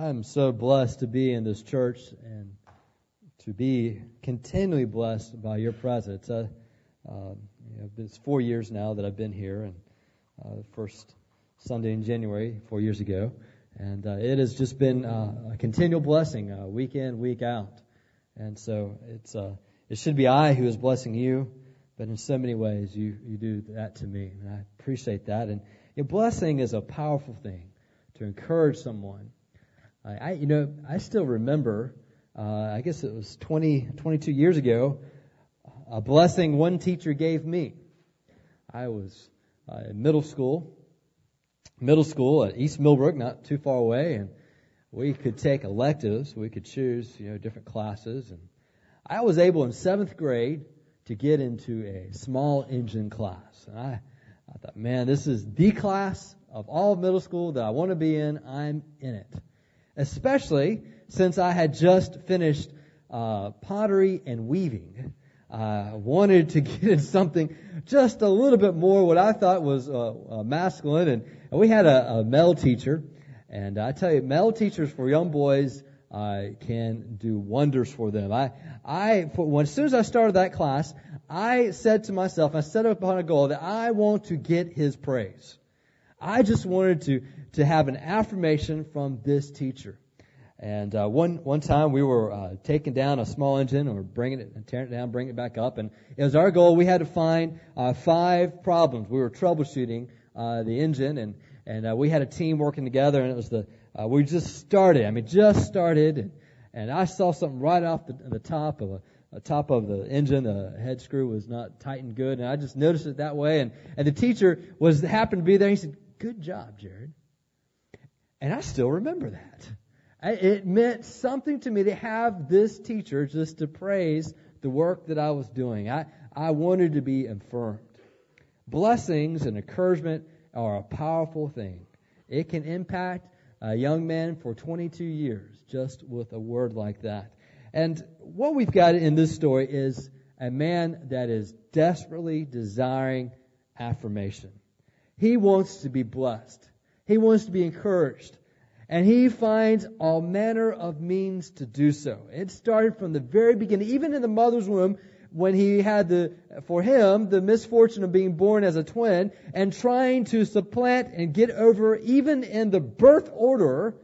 I'm so blessed to be in this church and to be continually blessed by your presence. Uh, uh, you know, it's four years now that I've been here, and uh, first Sunday in January, four years ago, and uh, it has just been uh, a continual blessing, uh, week in, week out. And so it's it should be I who is blessing you, but in so many ways you you do that to me, and I appreciate that. And your blessing is a powerful thing to encourage someone I, I you know, I still remember, uh, I guess it was 20, 22 years ago, a blessing one teacher gave me. I was uh, in middle school, middle school at East Millbrook, not too far away, and we could take electives. We could choose, you know, different classes. And I was able in seventh grade to get into a small engine class. And I, I thought, man, this is the class of all of middle school that I want to be in. I'm in it especially since I had just finished uh, pottery and weaving. I wanted to get in something just a little bit more what I thought was uh, uh, masculine, and, and, we had a, a male teacher. And I tell you, male teachers for young boys uh, can do wonders for them. I, I, for, when, as soon as I started that class, I said to myself, I set up upon a goal that I want to get his praise. I just wanted to, to have an affirmation from this teacher. And uh, one one time we were uh, taking down a small engine or bringing it and tearing it down, bringing it back up, and it was our goal. We had to find uh, five problems. We were troubleshooting uh, the engine, and and uh, we had a team working together, and it was the uh, we just started. I mean, just started, and, and I saw something right off the, the top of a the top of the engine, the head screw was not tightened good, and I just noticed it that way. And, and the teacher was happened to be there. He said, "Good job, Jared." And I still remember that. It meant something to me to have this teacher just to praise the work that I was doing. I, I wanted to be affirmed. Blessings and encouragement are a powerful thing. It can impact a young man for 22 years just with a word like that. And what we've got in this story is a man that is desperately desiring affirmation. He wants to be blessed. He wants to be encouraged. And he finds all manner of means to do so. It started from the very beginning, even in the mother's womb, when he had the, for him, the misfortune of being born as a twin and trying to supplant and get over, even in the birth order,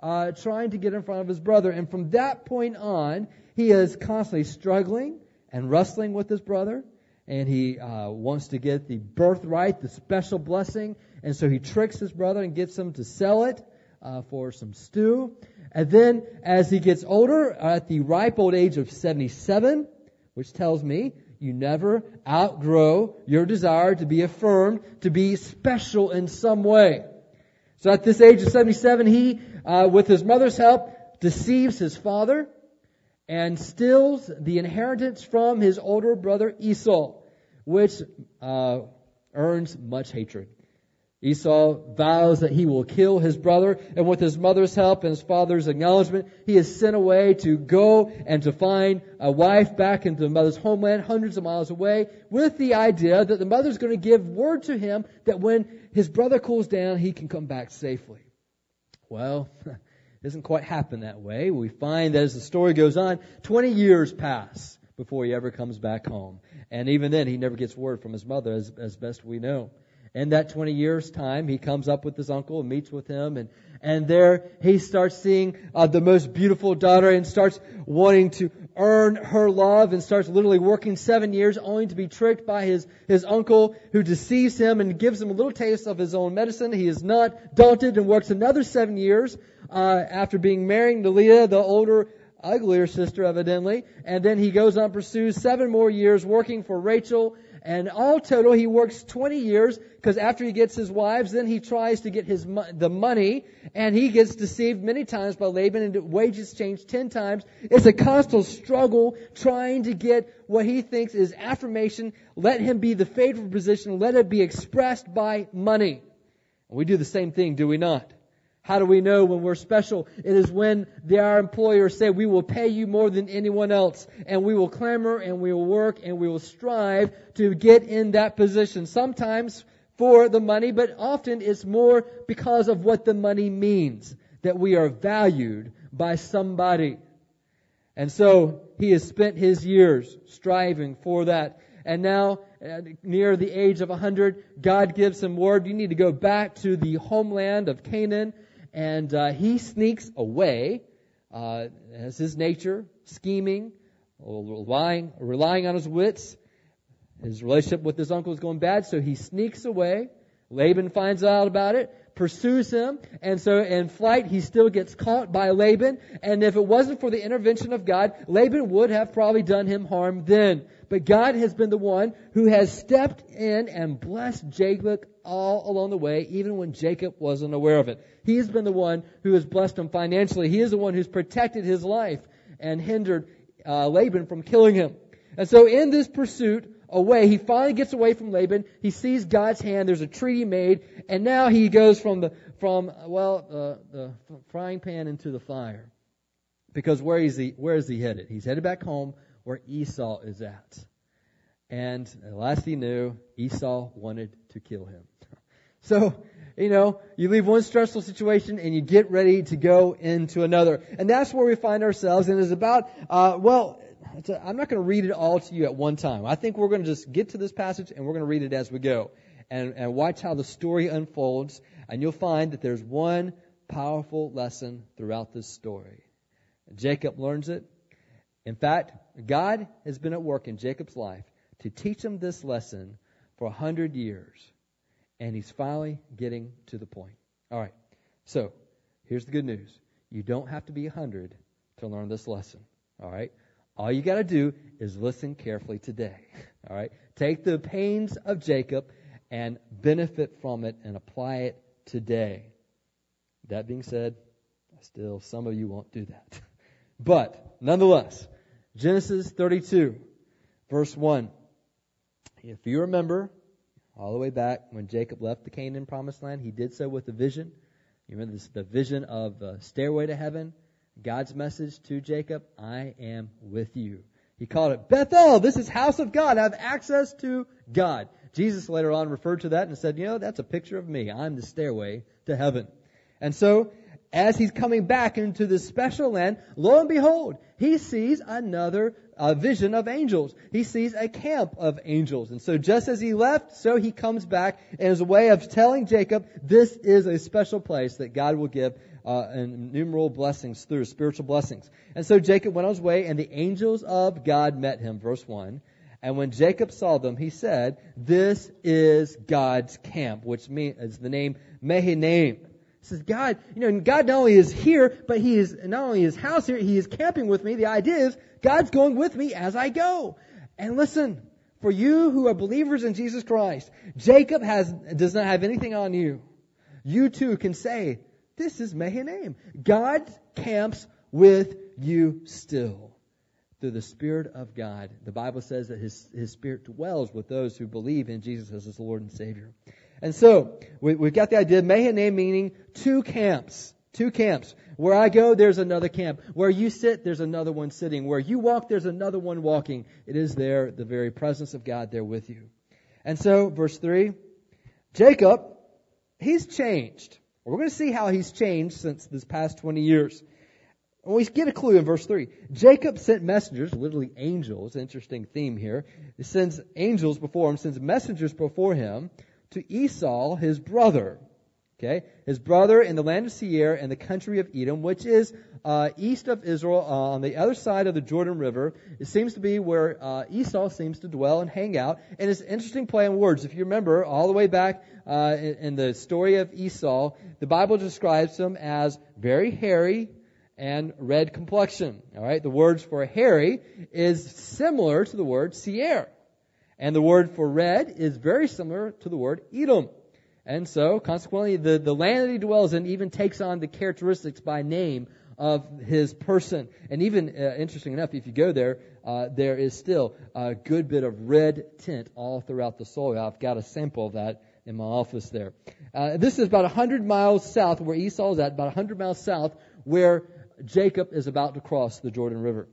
uh, trying to get in front of his brother. And from that point on, he is constantly struggling and wrestling with his brother. And he uh, wants to get the birthright, the special blessing. And so he tricks his brother and gets him to sell it uh, for some stew. And then as he gets older, at the ripe old age of 77, which tells me you never outgrow your desire to be affirmed, to be special in some way. So at this age of 77, he, uh, with his mother's help, deceives his father and steals the inheritance from his older brother Esau, which uh, earns much hatred. Esau vows that he will kill his brother, and with his mother's help and his father's acknowledgement, he is sent away to go and to find a wife back into the mother's homeland, hundreds of miles away, with the idea that the mother's going to give word to him that when his brother cools down, he can come back safely. Well, doesn't quite happen that way. We find that as the story goes on, 20 years pass before he ever comes back home. And even then, he never gets word from his mother, as, as best we know in that 20 years time, he comes up with his uncle and meets with him and, and there he starts seeing uh, the most beautiful daughter and starts wanting to earn her love and starts literally working seven years only to be tricked by his, his uncle who deceives him and gives him a little taste of his own medicine. He is not daunted and works another seven years uh, after being married to Leah, the older uglier sister evidently. And then he goes on pursues seven more years working for Rachel and all total, he works 20 years because after he gets his wives, then he tries to get his the money, and he gets deceived many times by Laban, and wages change 10 times. It's a constant struggle trying to get what he thinks is affirmation. Let him be the favorable position. Let it be expressed by money. We do the same thing, do we not? How do we know when we're special? It is when the, our employers say, we will pay you more than anyone else. And we will clamor and we will work and we will strive to get in that position. Sometimes for the money, but often it's more because of what the money means that we are valued by somebody. And so he has spent his years striving for that. And now, near the age of 100, God gives him word, you need to go back to the homeland of Canaan. And uh, he sneaks away, uh, as his nature, scheming, relying, relying on his wits. His relationship with his uncle is going bad, so he sneaks away. Laban finds out about it pursues him. And so in flight, he still gets caught by Laban. And if it wasn't for the intervention of God, Laban would have probably done him harm then. But God has been the one who has stepped in and blessed Jacob all along the way, even when Jacob wasn't aware of it. He has been the one who has blessed him financially. He is the one who's protected his life and hindered uh, Laban from killing him. And so in this pursuit, away. He finally gets away from Laban. He sees God's hand. There's a treaty made, and now he goes from the from well uh, the frying pan into the fire, because where is he? Where is he headed? He's headed back home where Esau is at. And the last he knew, Esau wanted to kill him. So, you know, you leave one stressful situation and you get ready to go into another. And that's where we find ourselves. And it's about, uh, well, a, I'm not going to read it all to you at one time. I think we're going to just get to this passage and we're going to read it as we go and, and watch how the story unfolds. And you'll find that there's one powerful lesson throughout this story. Jacob learns it. In fact, God has been at work in Jacob's life to teach him this lesson for a hundred years. And he's finally getting to the point. All right. So, here's the good news. You don't have to be a hundred to learn this lesson. All right. All you got to do is listen carefully today. All right? Take the pains of Jacob and benefit from it and apply it today. That being said, still some of you won't do that. But nonetheless, Genesis 32, verse 1. If you remember, all the way back when Jacob left the Canaan promised land, he did so with a vision. You remember this, the vision of the stairway to heaven? God's message to Jacob, I am with you. He called it Bethel. This is house of God. I have access to God. Jesus later on referred to that and said, you know, that's a picture of me. I'm the stairway to heaven. And so, as he's coming back into this special land, lo and behold, he sees another uh, vision of angels. He sees a camp of angels. And so just as he left, so he comes back and as a way of telling Jacob, this is a special place that God will give uh, innumerable blessings through spiritual blessings. And so Jacob went on his way, and the angels of God met him. Verse one. And when Jacob saw them, he said, "This is God's camp," which means is the name Mahanaim. He says, "God, you know, God not only is here, but He is not only His house here, He is camping with me. The idea is God's going with me as I go." And listen, for you who are believers in Jesus Christ, Jacob has does not have anything on you. You too can say, this is Mahanaim. God camps with you still through the Spirit of God. The Bible says that His, His Spirit dwells with those who believe in Jesus as His Lord and Savior. And so, we, have got the idea, of Mahanaim meaning two camps. Two camps. Where I go, there's another camp. Where you sit, there's another one sitting. Where you walk, there's another one walking. It is there, the very presence of God there with you. And so, verse 3, Jacob, he's changed. We're going to see how he's changed since this past 20 years. And we get a clue in verse 3. Jacob sent messengers, literally angels, interesting theme here. He sends angels before him, sends messengers before him to Esau, his brother. Okay? His brother in the land of Seir and the country of Edom, which is uh, east of Israel uh, on the other side of the Jordan River. It seems to be where uh, Esau seems to dwell and hang out. And it's an interesting play on words. If you remember, all the way back uh, in, in the story of Esau, the Bible describes him as very hairy and red complexion. All right, the words for hairy is similar to the word Seir, and the word for red is very similar to the word Edom. And so, consequently, the, the land that he dwells in even takes on the characteristics by name of his person. And even, uh, interesting enough, if you go there, uh, there is still a good bit of red tint all throughout the soil. I've got a sample of that in my office there. Uh, this is about 100 miles south where Esau is at, about 100 miles south where Jacob is about to cross the Jordan River,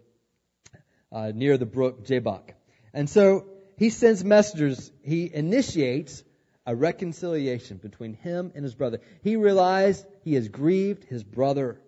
uh, near the brook Jabbok. And so he sends messengers. He initiates a reconciliation between him and his brother. He realized he has grieved his brother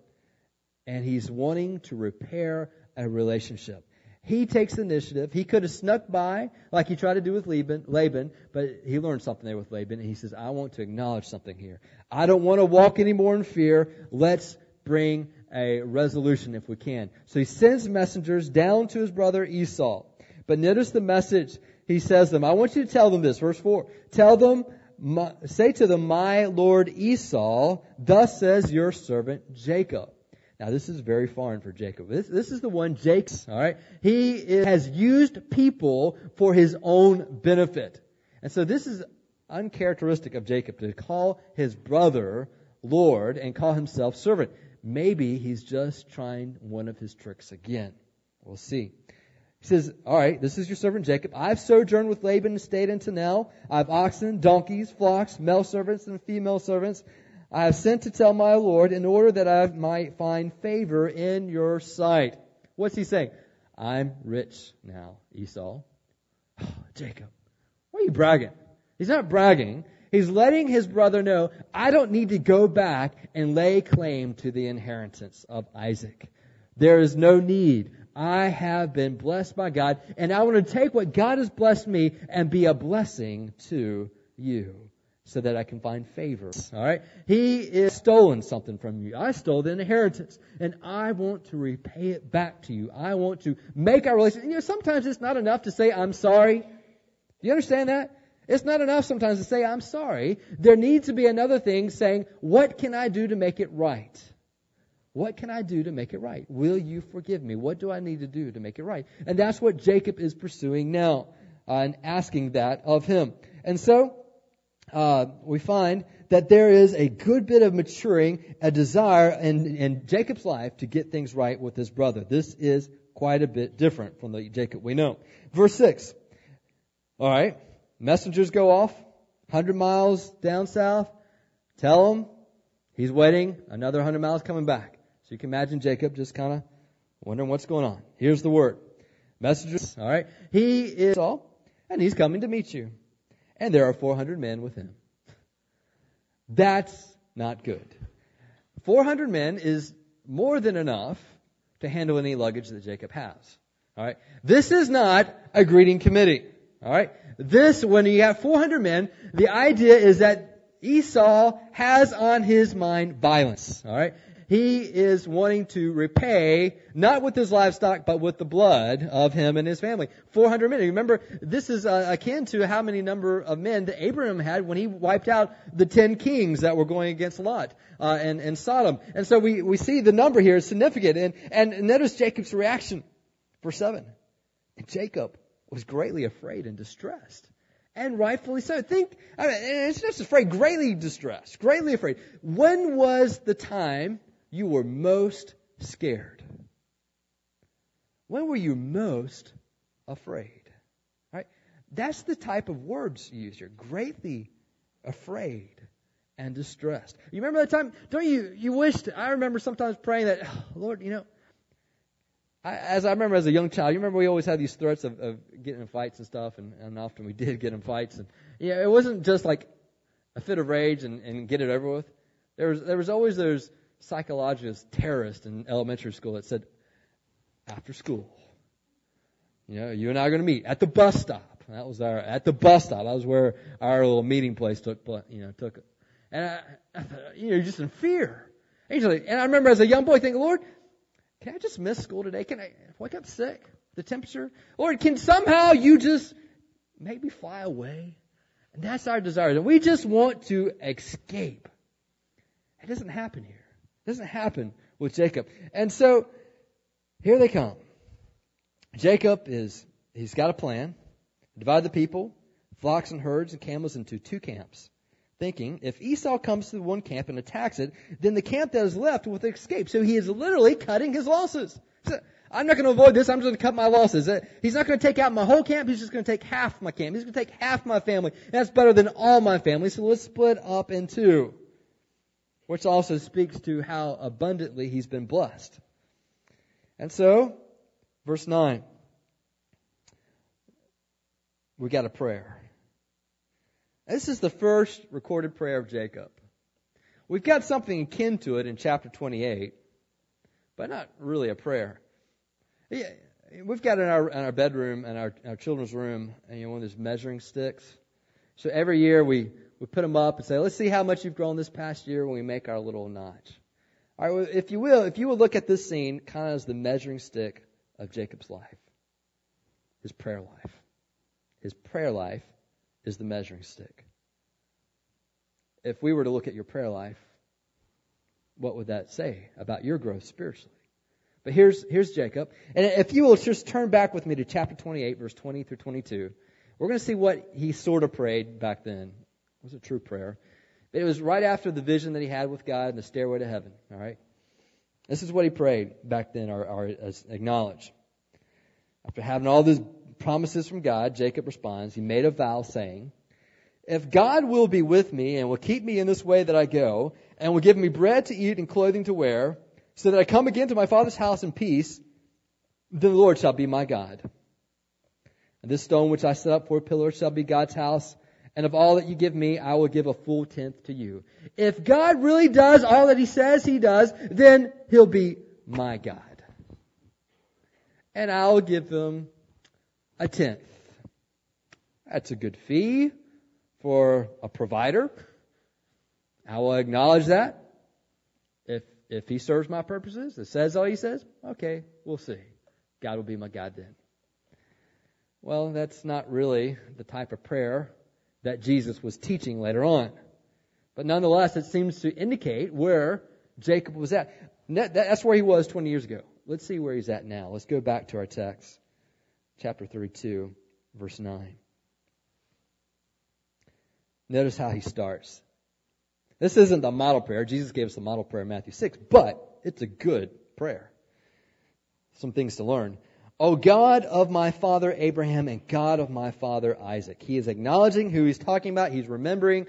and he's wanting to repair a relationship. He takes initiative. He could have snuck by like he tried to do with Laban, Laban, but he learned something there with Laban. And he says, I want to acknowledge something here. I don't want to walk anymore in fear. Let's bring a resolution if we can. So he sends messengers down to his brother Esau. But notice the message he says them. I want you to tell them this. Verse 4. Tell them, my, say to them, my Lord Esau, thus says your servant Jacob. Now this is very foreign for Jacob. This, this is the one Jake's, alright? He is, has used people for his own benefit. And so this is uncharacteristic of Jacob to call his brother Lord and call himself servant. Maybe he's just trying one of his tricks again. We'll see. He says, All right, this is your servant Jacob. I've sojourned with Laban and stayed in Nell. I have oxen, donkeys, flocks, male servants, and female servants. I have sent to tell my Lord in order that I might find favor in your sight. What's he saying? I'm rich now, Esau. Oh, Jacob, why are you bragging? He's not bragging. He's letting his brother know, I don't need to go back and lay claim to the inheritance of Isaac. There is no need. I have been blessed by God, and I want to take what God has blessed me and be a blessing to you so that I can find favor. All right? He is stolen something from you. I stole the inheritance, and I want to repay it back to you. I want to make our relationship. You know, sometimes it's not enough to say I'm sorry. Do you understand that? It's not enough sometimes to say I'm sorry. There needs to be another thing saying, what can I do to make it right? What can I do to make it right? Will you forgive me? What do I need to do to make it right? And that's what Jacob is pursuing now uh, and asking that of him. And so, uh, we find that there is a good bit of maturing, a desire in, in Jacob's life to get things right with his brother. This is quite a bit different from the Jacob we know. Verse 6. All right. Messengers go off, 100 miles down south. Tell him he's waiting, another 100 miles coming back. So you can imagine Jacob just kind of wondering what's going on. Here's the word. Messengers, all right. He is all, and he's coming to meet you and there are 400 men with him. That's not good. 400 men is more than enough to handle any luggage that Jacob has. All right. This is not a greeting committee. All right. This, when you have 400 men, the idea is that Esau has on his mind violence. All right. He is wanting to repay, not with his livestock, but with the blood of him and his family. 400 men. Remember, this is uh, akin to how many number of men that Abraham had when he wiped out the 10 kings that were going against Lot uh, and, and Sodom. And so we, we see the number here is significant. And, and notice Jacob's reaction. Verse 7. And Jacob was greatly afraid and distressed and rightfully so. Think, I mean, it's just afraid, greatly distressed, greatly afraid. When was the time you were most scared? When were you most afraid? Right? That's the type of words you use here. Greatly afraid and distressed. You remember that time? Don't you? You wished. I remember sometimes praying that, oh, Lord, you know, I, as I remember as a young child, you remember we always had these threats of, of getting in fights and stuff, and, and often we did get in fights. And yeah, it wasn't just like a fit of rage and, and get it over with. There was there was always those psychologist terrorist in elementary school that said, after school, you know, you and I are going to meet at the bus stop. That was our at the bus stop. That was where our little meeting place took, you know, took. it. And I, I thought, you know, just in fear. And I remember as a young boy thinking, Lord, can I just miss school today? Can I wake up sick? The temperature? Lord, can somehow you just make me fly away? And that's our desire. And we just want to escape. It doesn't happen here doesn't happen with Jacob. And so here they come. Jacob is, he's got a plan. Divide the people, flocks and herds and camels into two camps. Thinking, if Esau comes to the one camp and attacks it, then the camp that is left will escape. So he is literally cutting his losses. I'm not going to avoid this. I'm just going to cut my losses. Uh, he's not going to take out my whole camp. He's just going to take half my camp. He's going to take half my family. That's better than all my family. So let's split up in two which also speaks to how abundantly he's been blessed. And so, verse 9, we got a prayer. This is the first recorded prayer of Jacob. We've got something akin to it in chapter 28, but not really a prayer. We've got in our in our bedroom and our, our children's room, and, you know, one of those measuring sticks. So every year we we put them up and say, let's see how much you've grown this past year when we make our little notch. All right, if you will, if you will look at this scene kind of as the measuring stick of Jacob's life, his prayer life. His prayer life is the measuring stick. If we were to look at your prayer life, what would that say about your growth spiritually? But here's, here's Jacob. And if you will just turn back with me to chapter 28, verse 20 through 22, we're going to see what he sort of prayed back then. It was a true prayer. But it was right after the vision that he had with God and the stairway to heaven. All right? This is what he prayed back then, or, or acknowledged. After having all these promises from God, Jacob responds, he made a vow saying, If God will be with me and will keep me in this way that I go, and will give me bread to eat and clothing to wear, so that I come again to my father's house in peace, then the Lord shall be my God. And this stone which I set up for a pillar shall be God's house, and of all that you give me, I will give a full tenth to you. If God really does all that He says He does, then He'll be my God. And I'll give Him a tenth. That's a good fee for a provider. I will acknowledge that. If if he serves my purposes, it says all he says, okay, we'll see. God will be my God then. Well, that's not really the type of prayer that Jesus was teaching later on. But nonetheless, it seems to indicate where Jacob was at. That's where he was 20 years ago. Let's see where he's at now. Let's go back to our text, chapter 32, verse 9. Notice how he starts. This isn't the model prayer. Jesus gave us the model prayer in Matthew 6, but it's a good prayer. Some things to learn. O God of my father Abraham and God of my father Isaac. He is acknowledging who he's talking about. He's remembering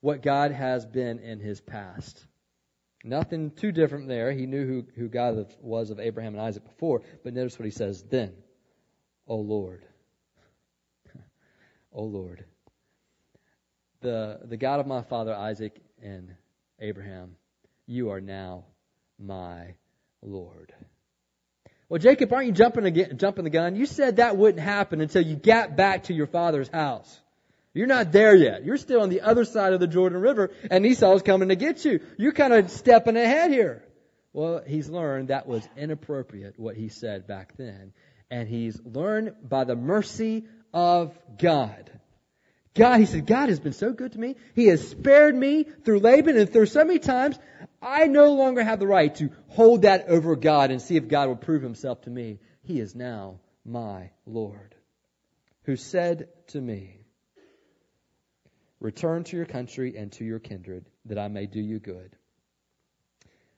what God has been in his past. Nothing too different there. He knew who, who God was of Abraham and Isaac before, but notice what he says then. O Lord. O Lord the, the God of my father Isaac and Abraham, you are now my Lord. Well, Jacob, aren't you jumping, again, jumping the gun? You said that wouldn't happen until you got back to your father's house. You're not there yet. You're still on the other side of the Jordan River, and Esau's coming to get you. You're kind of stepping ahead here. Well, he's learned that was inappropriate, what he said back then. And he's learned by the mercy of God God, he said, God has been so good to me. He has spared me through Laban and through so many times. I no longer have the right to hold that over God and see if God will prove himself to me. He is now my Lord, who said to me, Return to your country and to your kindred, that I may do you good.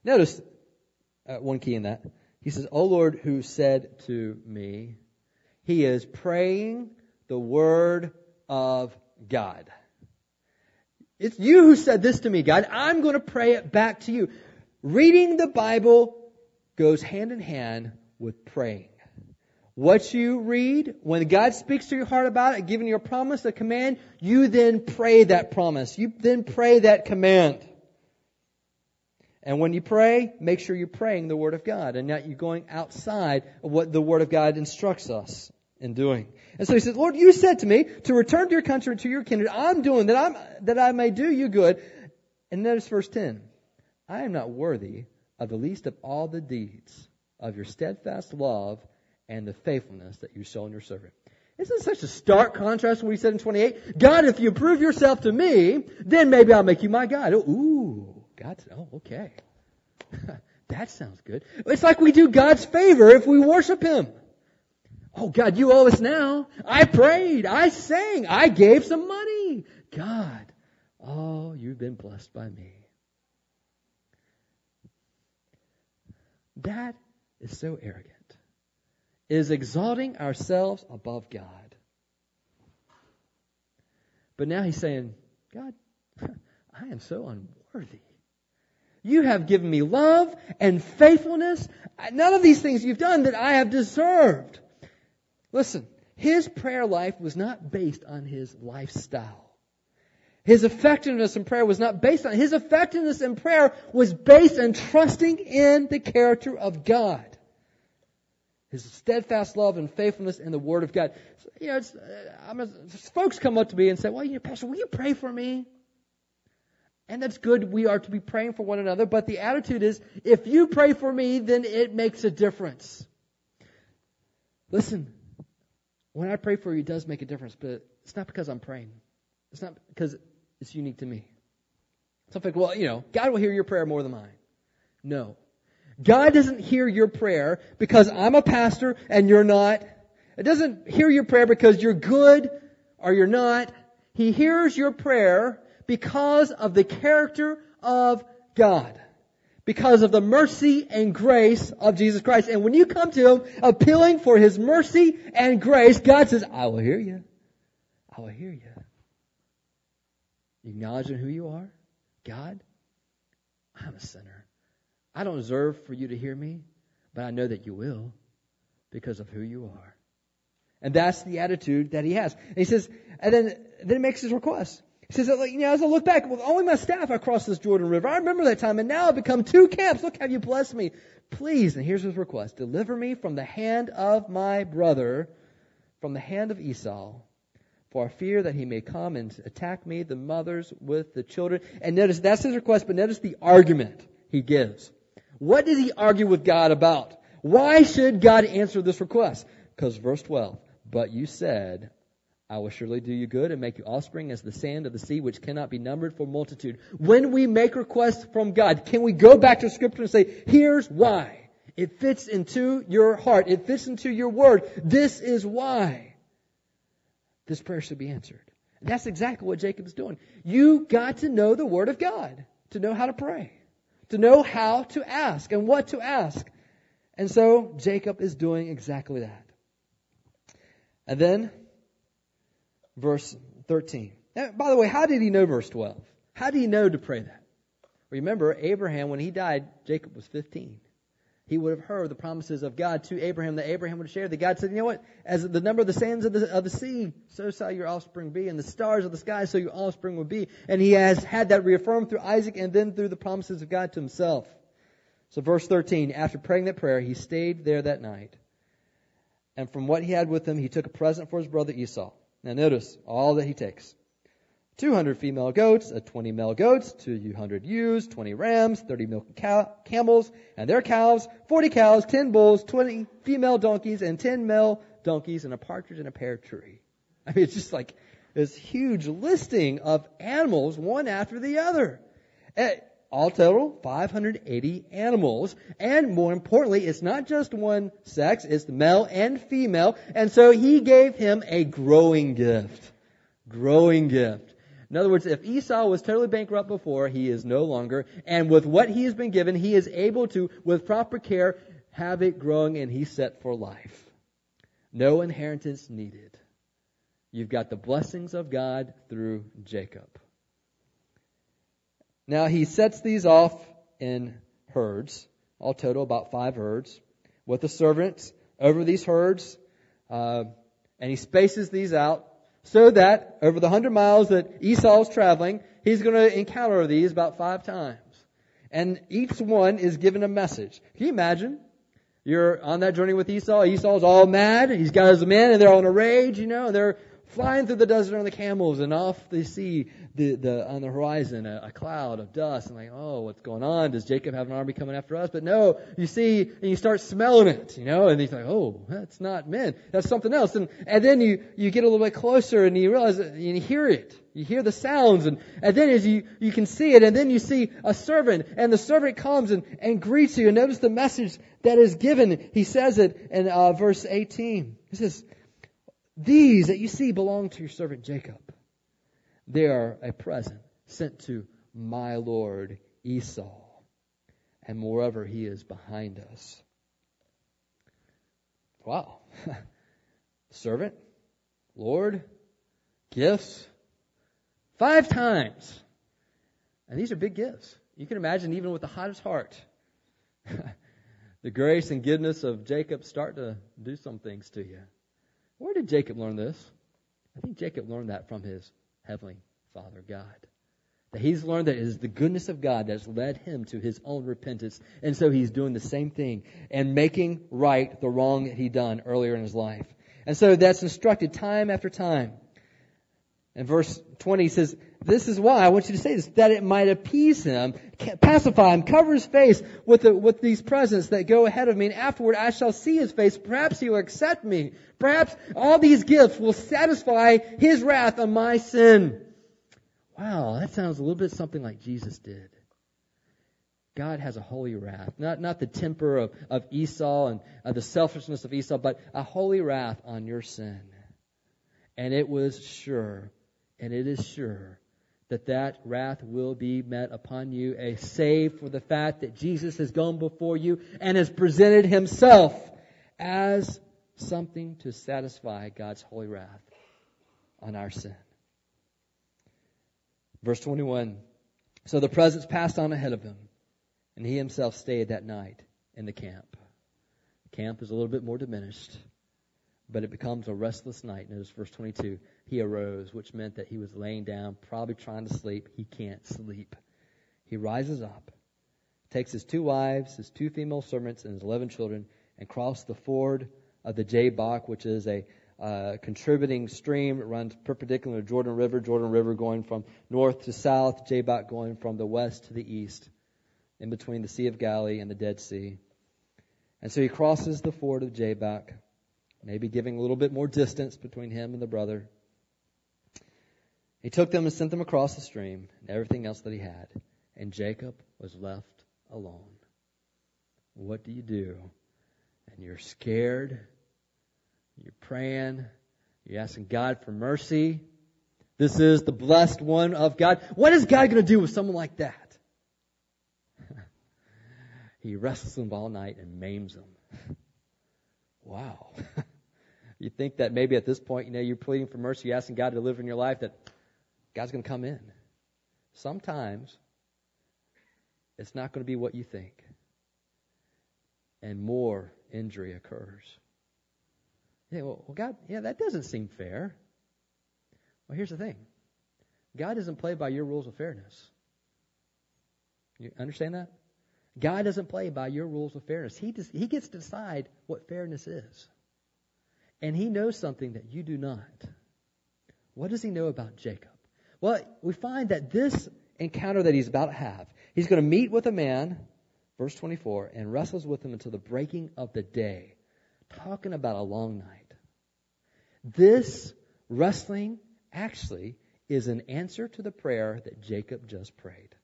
Notice uh, one key in that. He says, O Lord, who said to me, He is praying the word of God. It's you who said this to me, God. I'm going to pray it back to you. Reading the Bible goes hand in hand with praying. What you read, when God speaks to your heart about it, giving you a promise, a command, you then pray that promise. You then pray that command. And when you pray, make sure you're praying the Word of God and not you're going outside of what the Word of God instructs us in doing. And so he says, Lord, you said to me to return to your country and to your kindred. I'm doing that I'm, that I may do you good. And notice verse 10. I am not worthy of the least of all the deeds of your steadfast love and the faithfulness that you show in your servant. Isn't such a stark contrast to what he said in 28? God, if you prove yourself to me, then maybe I'll make you my God. Oh, ooh, God, oh, okay. that sounds good. It's like we do God's favor if we worship Him. Oh God, you owe us now. I prayed. I sang. I gave some money. God, oh, you've been blessed by me. That is so arrogant. It is exalting ourselves above God. But now he's saying, God, I am so unworthy. You have given me love and faithfulness. None of these things you've done that I have deserved. Listen, his prayer life was not based on his lifestyle. His effectiveness in prayer was not based on, his effectiveness in prayer was based on trusting in the character of God. His steadfast love and faithfulness in the Word of God. So, you know, uh, a, folks come up to me and say, well, you know, Pastor, will you pray for me? And that's good. We are to be praying for one another. But the attitude is, if you pray for me, then it makes a difference. Listen, when I pray for you, it does make a difference, but it's not because I'm praying. It's not because it's unique to me. So I'm like, well, you know, God will hear your prayer more than mine. No. God doesn't hear your prayer because I'm a pastor and you're not. It doesn't hear your prayer because you're good or you're not. He hears your prayer because of the character of God. Because of the mercy and grace of Jesus Christ. And when you come to Him appealing for His mercy and grace, God says, I will hear you. I will hear you. Acknowledging who you are. God, I'm a sinner. I don't deserve for you to hear me, but I know that you will because of who you are. And that's the attitude that he has. And he says, and then, then he makes his request. He says, you know, as I look back, with only my staff I crossed this Jordan River. I remember that time, and now I've become two camps. Look how you blessed me. Please, and here's his request, deliver me from the hand of my brother, from the hand of Esau, for I fear that he may come and attack me, the mothers with the children. And notice, that's his request, but notice the argument he gives. What does he argue with God about? Why should God answer this request? Because verse 12, but you said, I will surely do you good and make you offspring as the sand of the sea, which cannot be numbered for multitude. When we make requests from God, can we go back to Scripture and say, here's why? It fits into your heart. It fits into your word. This is why this prayer should be answered. That's exactly what Jacob's doing. You got to know the word of God to know how to pray, to know how to ask and what to ask. And so Jacob is doing exactly that. And then verse 13. Now, by the way, how did he know verse 12? How did he know to pray that? Remember, Abraham, when he died, Jacob was 15. He would have heard the promises of God to Abraham that Abraham would share. That God said, you know what? As the number of the sands of the, of the sea, so shall your offspring be, and the stars of the sky, so your offspring will be. And he has had that reaffirmed through Isaac and then through the promises of God to himself. So verse 13, after praying that prayer, he stayed there that night. And from what he had with him, he took a present for his brother Esau. Now notice all that he takes. 200 female goats, a 20 male goats, 200 ewes, 20 rams, 30 milk camels and their calves, 40 cows, 10 bulls, 20 female donkeys, and 10 male donkeys, and a partridge and a pear tree. I mean, it's just like this huge listing of animals, one after the other. Eh, All total, 580 animals. And more importantly, it's not just one sex, it's male and female. And so he gave him a growing gift. Growing gift. In other words, if Esau was totally bankrupt before, he is no longer. And with what he has been given, he is able to, with proper care, have it growing and he's set for life. No inheritance needed. You've got the blessings of God through Jacob. Now he sets these off in herds, all total about five herds, with the servants over these herds, uh, and he spaces these out so that over the hundred miles that Esau is traveling, he's going to encounter these about five times. And each one is given a message. Can you imagine? You're on that journey with Esau. Esau's all mad. He's got his men and they're all in a rage, you know, they're flying through the desert on the camels, and off they see the, the on the horizon a, a, cloud of dust, and like, oh, what's going on? Does Jacob have an army coming after us? But no, you see, and you start smelling it, you know, and he's like, oh, that's not men, that's something else, and and then you you get a little bit closer, and you realize, and you hear it, you hear the sounds, and and then as you you can see it, and then you see a servant, and the servant comes and and greets you, and notice the message that is given. He says it in uh, verse 18. He says. These that you see belong to your servant Jacob. They are a present sent to my Lord Esau. And moreover, he is behind us. Wow. servant, Lord, gifts, five times. And these are big gifts. You can imagine, even with the hottest heart, the grace and goodness of Jacob start to do some things to you. Where did Jacob learn this? I think Jacob learned that from his heavenly Father God. That he's learned that it is the goodness of God that's led him to his own repentance. And so he's doing the same thing and making right the wrong that he done earlier in his life. And so that's instructed time after time. And verse 20 says, this is why I want you to say this, that it might appease him, pacify him, cover his face with, the, with these presents that go ahead of me, and afterward I shall see his face. Perhaps he will accept me. Perhaps all these gifts will satisfy his wrath on my sin. Wow, that sounds a little bit something like Jesus did. God has a holy wrath. Not, not the temper of, of Esau and uh, the selfishness of Esau, but a holy wrath on your sin. And it was sure, and it is sure, that that wrath will be met upon you, a save for the fact that Jesus has gone before you and has presented himself as something to satisfy God's holy wrath on our sin. Verse 21. So the presents passed on ahead of him, and he himself stayed that night in the camp. The camp is a little bit more diminished, but it becomes a restless night. Notice verse 22. He arose, which meant that he was laying down, probably trying to sleep. He can't sleep. He rises up, takes his two wives, his two female servants, and his eleven children, and crosses the ford of the Jabbok, which is a uh, contributing stream. It runs perpendicular to Jordan River, Jordan River going from north to south, Jabbok going from the west to the east, in between the Sea of Galilee and the Dead Sea. And so he crosses the ford of Jabbok, maybe giving a little bit more distance between him and the brother. He took them and sent them across the stream and everything else that he had. And Jacob was left alone. What do you do? And you're scared you're praying. You're asking God for mercy. This is the blessed one of God. What is God going to do with someone like that? he wrestles them all night and maims them. wow. you think that maybe at this point, you know, you're pleading for mercy, you're asking God to deliver in your life, that God's going to come in. Sometimes it's not going to be what you think. And more injury occurs. Say, well, God, yeah, that doesn't seem fair. Well, here's the thing God doesn't play by your rules of fairness. You understand that? God doesn't play by your rules of fairness. He, does, he gets to decide what fairness is. And he knows something that you do not. What does he know about Jacob? Well, we find that this encounter that he's about to have, he's going to meet with a man, verse 24, and wrestles with him until the breaking of the day. Talking about a long night. This wrestling actually is an answer to the prayer that Jacob just prayed.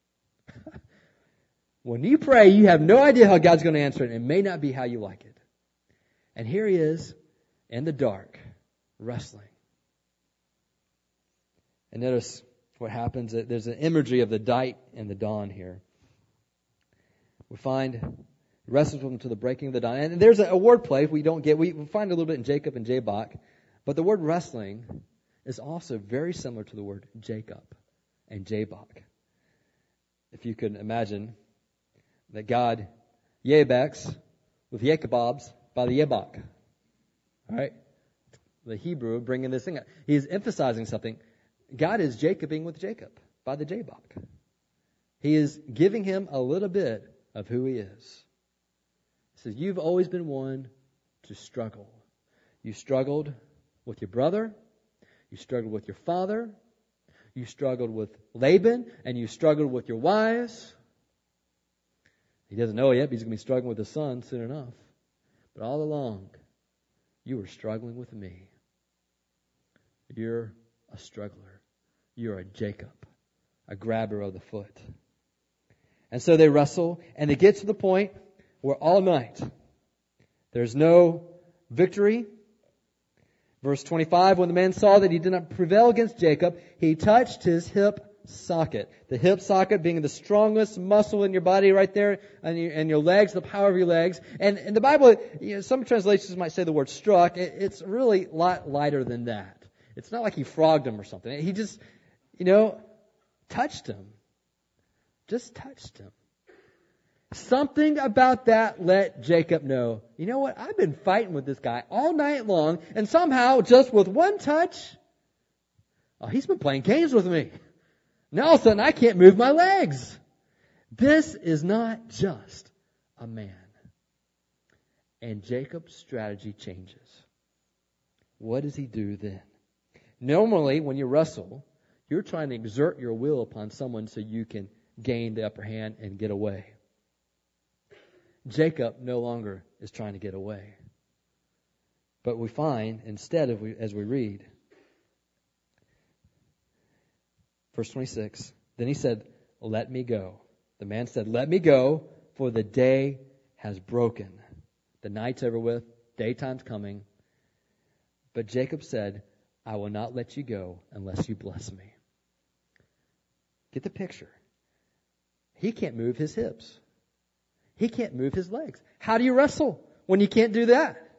when you pray, you have no idea how God's going to answer it, and it may not be how you like it. And here he is in the dark, wrestling. And notice what happens. There's an imagery of the night and the dawn here. We find wrestles with him to the breaking of the dawn. And there's a, word play we don't get. We find a little bit in Jacob and Jabbok. But the word wrestling is also very similar to the word Jacob and Jabbok. If you can imagine that God Yabeks with Jacobobs by the Yabok. Right? The Hebrew bringing this thing up. He's emphasizing something. God is Jacobing with Jacob by the Jabbok. He is giving him a little bit of who he is. He says, You've always been one to struggle. You struggled with your brother, you struggled with your father, you struggled with Laban, and you struggled with your wives. He doesn't know yet, but he's going to be struggling with his son soon enough. But all along, you were struggling with me. You're a struggler. You're a Jacob, a grabber of the foot. And so they wrestle, and they get to the point where all night there's no victory, Verse 25, when the man saw that he did not prevail against Jacob, he touched his hip socket. The hip socket being the strongest muscle in your body right there, and your, and your legs, the power of your legs. And in the Bible, you know, some translations might say the word struck. It, it's really a lot lighter than that. It's not like he frogged him or something. He just, you know, touched him. Just touched him. Something about that let Jacob know, you know what? I've been fighting with this guy all night long, and somehow, just with one touch, oh, he's been playing games with me. Now all of a sudden I can't move my legs. This is not just a man. And Jacob's strategy changes. What does he do then? Normally, when you wrestle, you're trying to exert your will upon someone so you can gain the upper hand and get away. Jacob no longer is trying to get away. But we find, instead, of as we read, verse 26, then he said, Let me go. The man said, Let me go, for the day has broken. The night's over with, daytime's coming. But Jacob said, I will not let you go unless you bless me. Get the picture. He can't move his hips. He can't move his legs. How do you wrestle when you can't do that?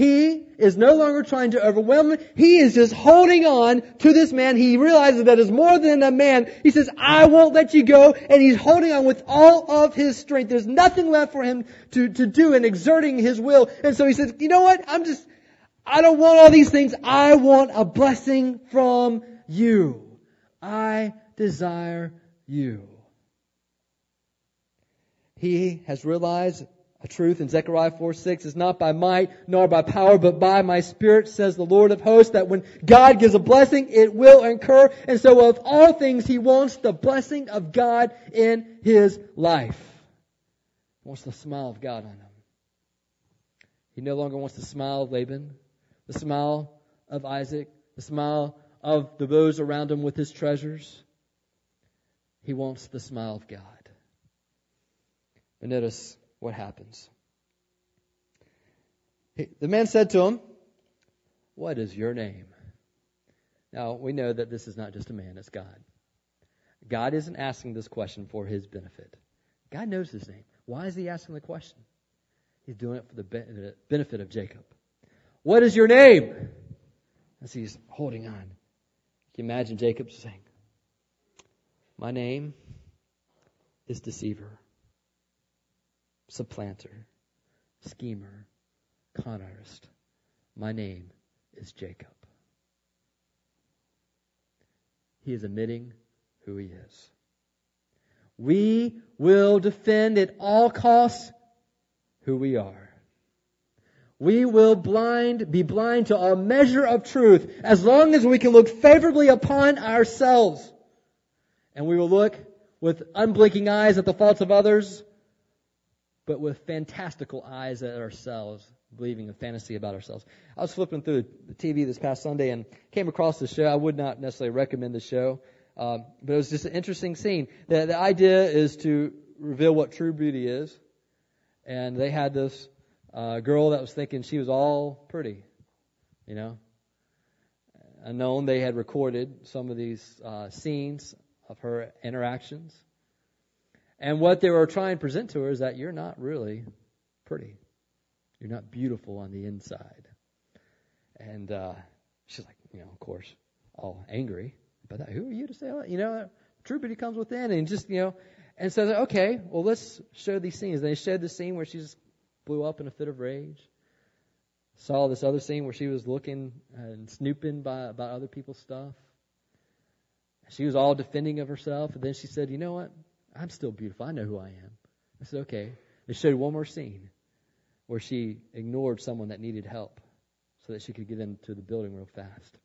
He is no longer trying to overwhelm him. He is just holding on to this man. He realizes that is more than a man. He says, I won't let you go. And he's holding on with all of his strength. There's nothing left for him to, to do in exerting his will. And so he says, you know what? I'm just, I don't want all these things. I want a blessing from you. I desire you. He has realized a truth in Zechariah 4 6 is not by might nor by power, but by my spirit, says the Lord of hosts, that when God gives a blessing, it will incur. And so of all things, he wants the blessing of God in his life. He wants the smile of God on him. He no longer wants the smile of Laban, the smile of Isaac, the smile of the those around him with his treasures. He wants the smile of God. And notice what happens. The man said to him, What is your name? Now, we know that this is not just a man, it's God. God isn't asking this question for his benefit. God knows his name. Why is he asking the question? He's doing it for the benefit of Jacob. What is your name? As he's holding on. Can you imagine Jacob saying, My name is Deceiver supplanter, schemer, con artist. My name is Jacob. He is admitting who he is. We will defend at all costs who we are. We will blind, be blind to all measure of truth as long as we can look favorably upon ourselves. And we will look with unblinking eyes at the faults of others but with fantastical eyes at ourselves, believing a fantasy about ourselves. I was flipping through the TV this past Sunday and came across the show. I would not necessarily recommend the show, um, but it was just an interesting scene. The, the idea is to reveal what true beauty is, and they had this uh, girl that was thinking she was all pretty, you know. Unknown, they had recorded some of these uh, scenes of her interactions and what they were trying to present to her is that you're not really pretty. You're not beautiful on the inside. And uh, she's like, you know, of course, all angry. But who are you to say that? You know, true beauty comes within. And just, you know, and so, okay, well, let's show these scenes. And they showed the scene where she just blew up in a fit of rage. Saw this other scene where she was looking and snooping by, about other people's stuff. She was all defending of herself. And then she said, you know what? I'm still beautiful. I know who I am. I said, okay. They showed one more scene where she ignored someone that needed help so that she could get into the building real fast.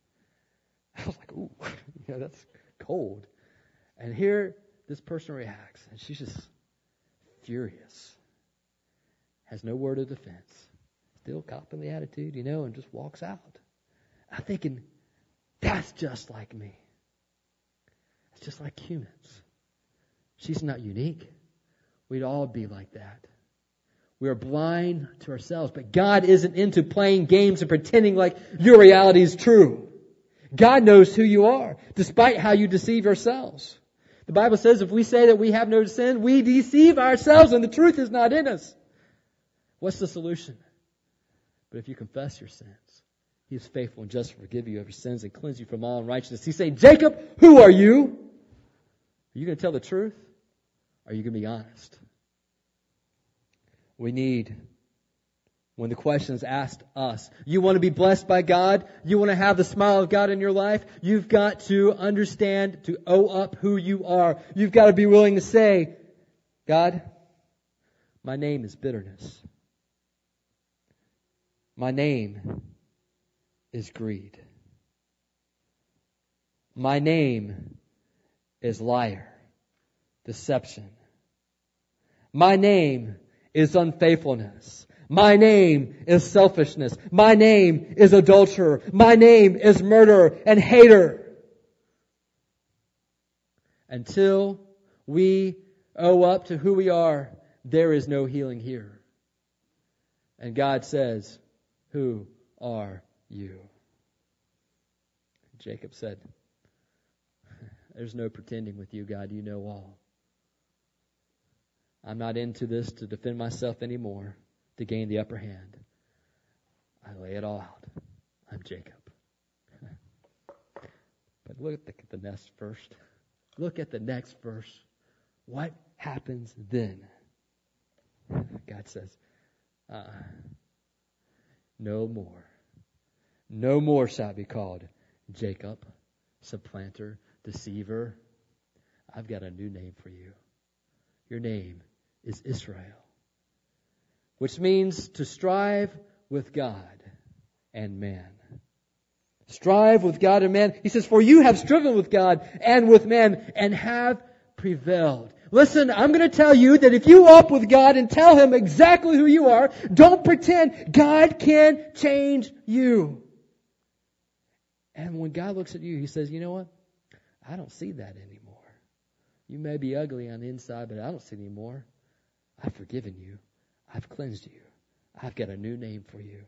I was like, ooh, know, that's cold. And here this person reacts, and she's just furious. Has no word of defense. Still copping the attitude, you know, and just walks out. I'm thinking, that's just like me. It's just like humans. She's not unique. We'd all be like that. We are blind to ourselves, but God isn't into playing games and pretending like your reality is true. God knows who you are, despite how you deceive yourselves. The Bible says if we say that we have no sin, we deceive ourselves and the truth is not in us. What's the solution? But if you confess your sins, He is faithful and just to forgive you of your sins and cleanse you from all unrighteousness. He's saying, Jacob, who are you? Are you going to tell the truth? Are you going to be honest? We need when the question is asked us. You want to be blessed by God? You want to have the smile of God in your life? You've got to understand to owe up who you are. You've got to be willing to say, God, my name is bitterness. My name is greed. My name is liar, deception. My name is unfaithfulness. My name is selfishness. My name is adulterer. My name is murderer and hater. Until we owe up to who we are, there is no healing here. And God says, Who are you? Jacob said, There's no pretending with you, God. You know all. I'm not into this to defend myself anymore to gain the upper hand. I lay it all out. I'm Jacob. but look at the, the next verse. Look at the next verse. What happens then? God says, uh, no more. No more shall be called Jacob, supplanter, deceiver. I've got a new name for you. Your name is Israel which means to strive with God and man. Strive with God and man. He says, for you have striven with God and with man and have prevailed. Listen, I'm going to tell you that if you up with God and tell Him exactly who you are, don't pretend God can change you. And when God looks at you, He says, you know what? I don't see that anymore. You may be ugly on the inside, but I don't see anymore. I've forgiven you. I've cleansed you. I've got a new name for you.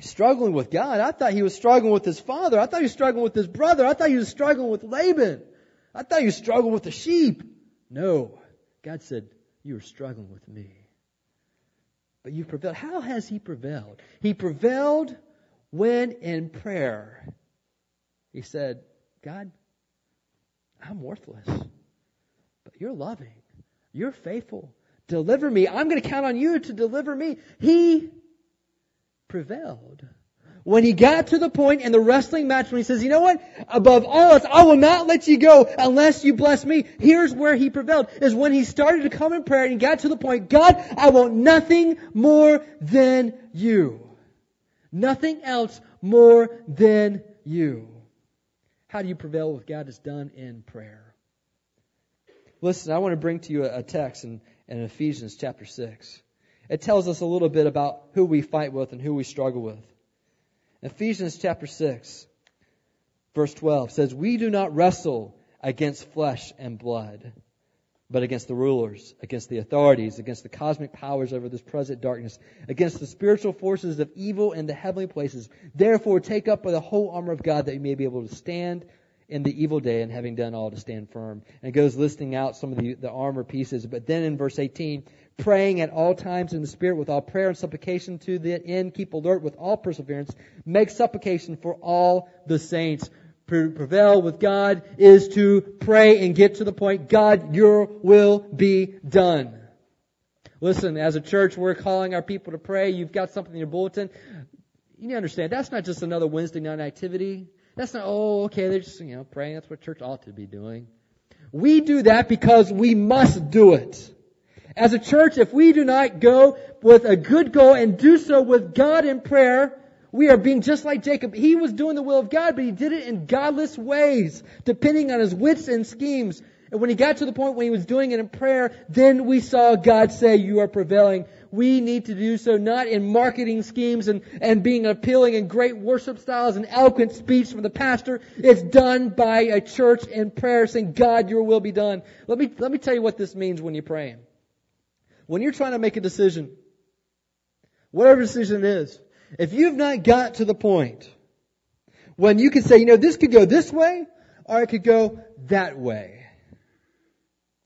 Struggling with God. I thought he was struggling with his father. I thought he was struggling with his brother. I thought he was struggling with Laban. I thought he was struggling with the sheep. No. God said, You are struggling with me. But you prevailed. How has he prevailed? He prevailed when in prayer he said, God, I'm worthless, but you're loving. You're faithful. Deliver me. I'm going to count on you to deliver me. He prevailed. When he got to the point in the wrestling match when he says, you know what? Above all else, I will not let you go unless you bless me. Here's where he prevailed, is when he started to come in prayer and he got to the point, God, I want nothing more than you. Nothing else more than you. How do you prevail with God? is done in prayer. Listen, I want to bring to you a, text in, in Ephesians chapter 6. It tells us a little bit about who we fight with and who we struggle with. Ephesians chapter 6, verse 12 says, We do not wrestle against flesh and blood, but against the rulers, against the authorities, against the cosmic powers over this present darkness, against the spiritual forces of evil in the heavenly places. Therefore, take up the whole armor of God that you may be able to stand in the evil day and having done all to stand firm. And it goes listing out some of the, the armor pieces. But then in verse 18, praying at all times in the Spirit with all prayer and supplication to the end, keep alert with all perseverance, make supplication for all the saints. prevail with God is to pray and get to the point, God, your will be done. Listen, as a church, we're calling our people to pray. You've got something in your bulletin. You need to understand, that's not just another Wednesday night activity. That's not, oh, okay, they're just, you know, praying. That's what church ought to be doing. We do that because we must do it. As a church, if we do not go with a good goal and do so with God in prayer, we are being just like Jacob. He was doing the will of God, but he did it in godless ways, depending on his wits and schemes. And when he got to the point when he was doing it in prayer, then we saw God say, you are prevailing we need to do so not in marketing schemes and, and being appealing in great worship styles and eloquent speech from the pastor. It's done by a church in prayer saying, God, your will be done. Let me, let me tell you what this means when you're praying. When you're trying to make a decision, whatever decision it is, if you've not got to the point when you can say, you know, this could go this way, or it could go that way.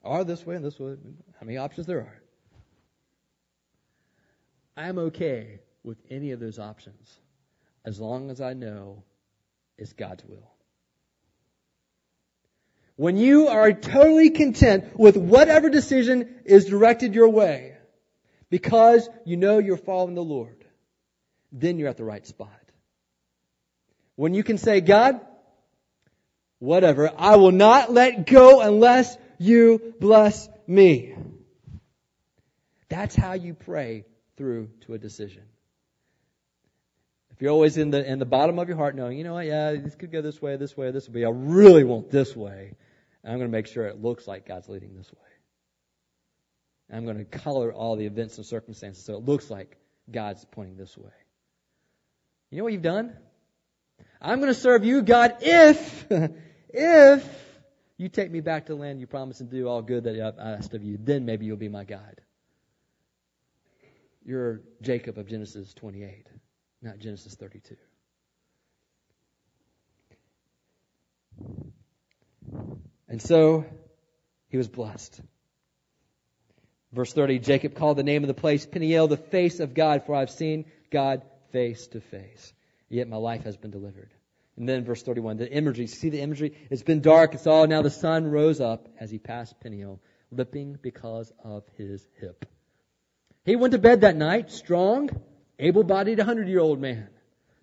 Or this way and this way. How many options there are. I'm okay with any of those options as long as I know it's God's will. When you are totally content with whatever decision is directed your way, because you know you're following the Lord, then you're at the right spot. When you can say, God, whatever, I will not let go unless you bless me. That's how you pray through to a decision. If you're always in the in the bottom of your heart knowing, you know what, yeah, this could go this way, this way, this way, I really want this way, and I'm going to make sure it looks like God's leading this way. And I'm going to color all the events and circumstances so it looks like God's pointing this way. You know what you've done? I'm going to serve you, God, if, if you take me back to the land you promised and do all good that I've asked of you, then maybe you'll be my guide. You're Jacob of Genesis 28, not Genesis 32. And so he was blessed. Verse 30, Jacob called the name of the place Peniel, the face of God, for I've seen God face to face. Yet my life has been delivered. And then verse 31, the imagery, see the imagery? It's been dark, it's all, now the sun rose up as he passed Peniel, lipping because of his hip. He went to bed that night, strong, able-bodied 100-year-old man,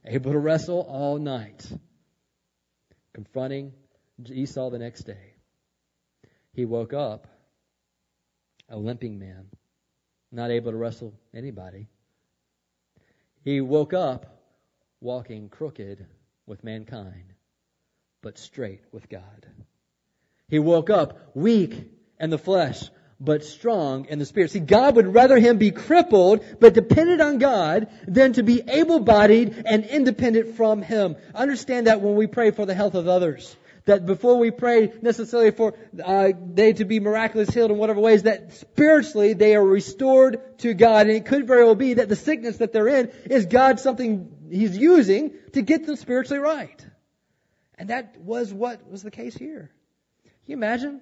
able to wrestle all night, confronting Esau the next day. He woke up a limping man, not able to wrestle anybody. He woke up walking crooked with mankind, but straight with God. He woke up weak in the flesh, but strong in the spirit. See, God would rather him be crippled, but dependent on God, than to be able-bodied and independent from him. Understand that when we pray for the health of others that before we pray necessarily for uh, they to be miraculously healed in whatever ways, that spiritually they are restored to God. And it could very well be that the sickness that they're in is God something He's using to get them spiritually right. And that was what was the case here. Can you imagine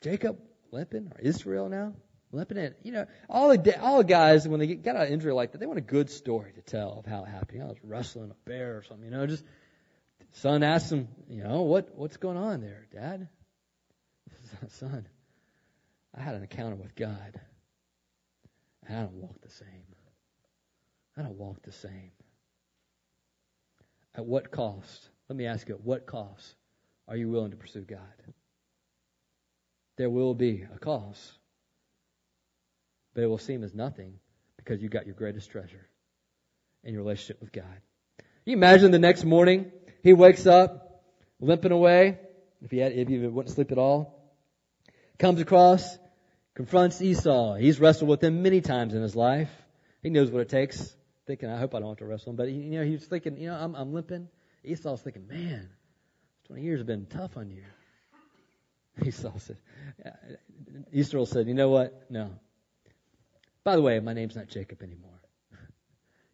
Jacob limping or Israel now? limping in. You know, all the all the guys when they get, get out of injury like that, they want a good story to tell of how it happened. You know, I was wrestling a bear or something. You know, just Son asks him, you know, what, what's going on there, Dad? Son, I had an encounter with God. And I don't walk the same. I don't walk the same. At what cost? Let me ask you, at what cost are you willing to pursue God? There will be a cost, but it will seem as nothing because you got your greatest treasure in your relationship with God. you imagine the next morning he wakes up, limping away, if he, had, if he wouldn't sleep at all. Comes across, confronts Esau. He's wrestled with him many times in his life. He knows what it takes. Thinking, I hope I don't have to wrestle him. But, you know, he's thinking, you know, I'm, I'm limping. Esau's thinking, man, 20 years have been tough on you. Esau said, Israel said, you know what? No. By the way, my name's not Jacob anymore.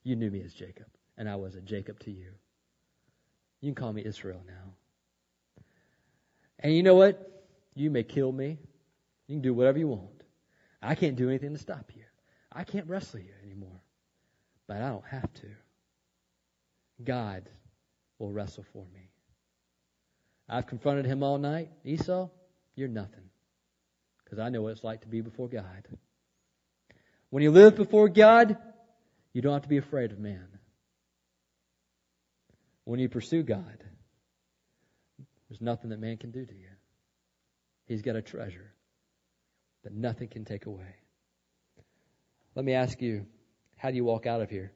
You knew me as Jacob, and I was a Jacob to you. You can call me Israel now. And you know what? You may kill me. You can do whatever you want. I can't do anything to stop you. I can't wrestle you anymore. But I don't have to. God will wrestle for me. I've confronted him all night. Esau, you're nothing. Because I know what it's like to be before God. When you live before God, you don't have to be afraid of man when you pursue God, there's nothing that man can do to you. He's got a treasure that nothing can take away. Let me ask you, how do you walk out of here?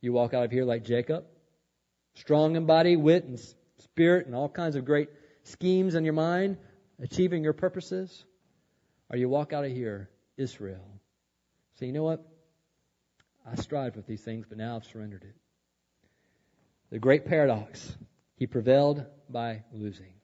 You walk out of here like Jacob, strong in body, wit, and spirit, and all kinds of great schemes in your mind, achieving your purposes? Or you walk out of here, Israel. Say, you know what? I strive with these things, but now I've surrendered it. The great paradox. He prevailed by losing.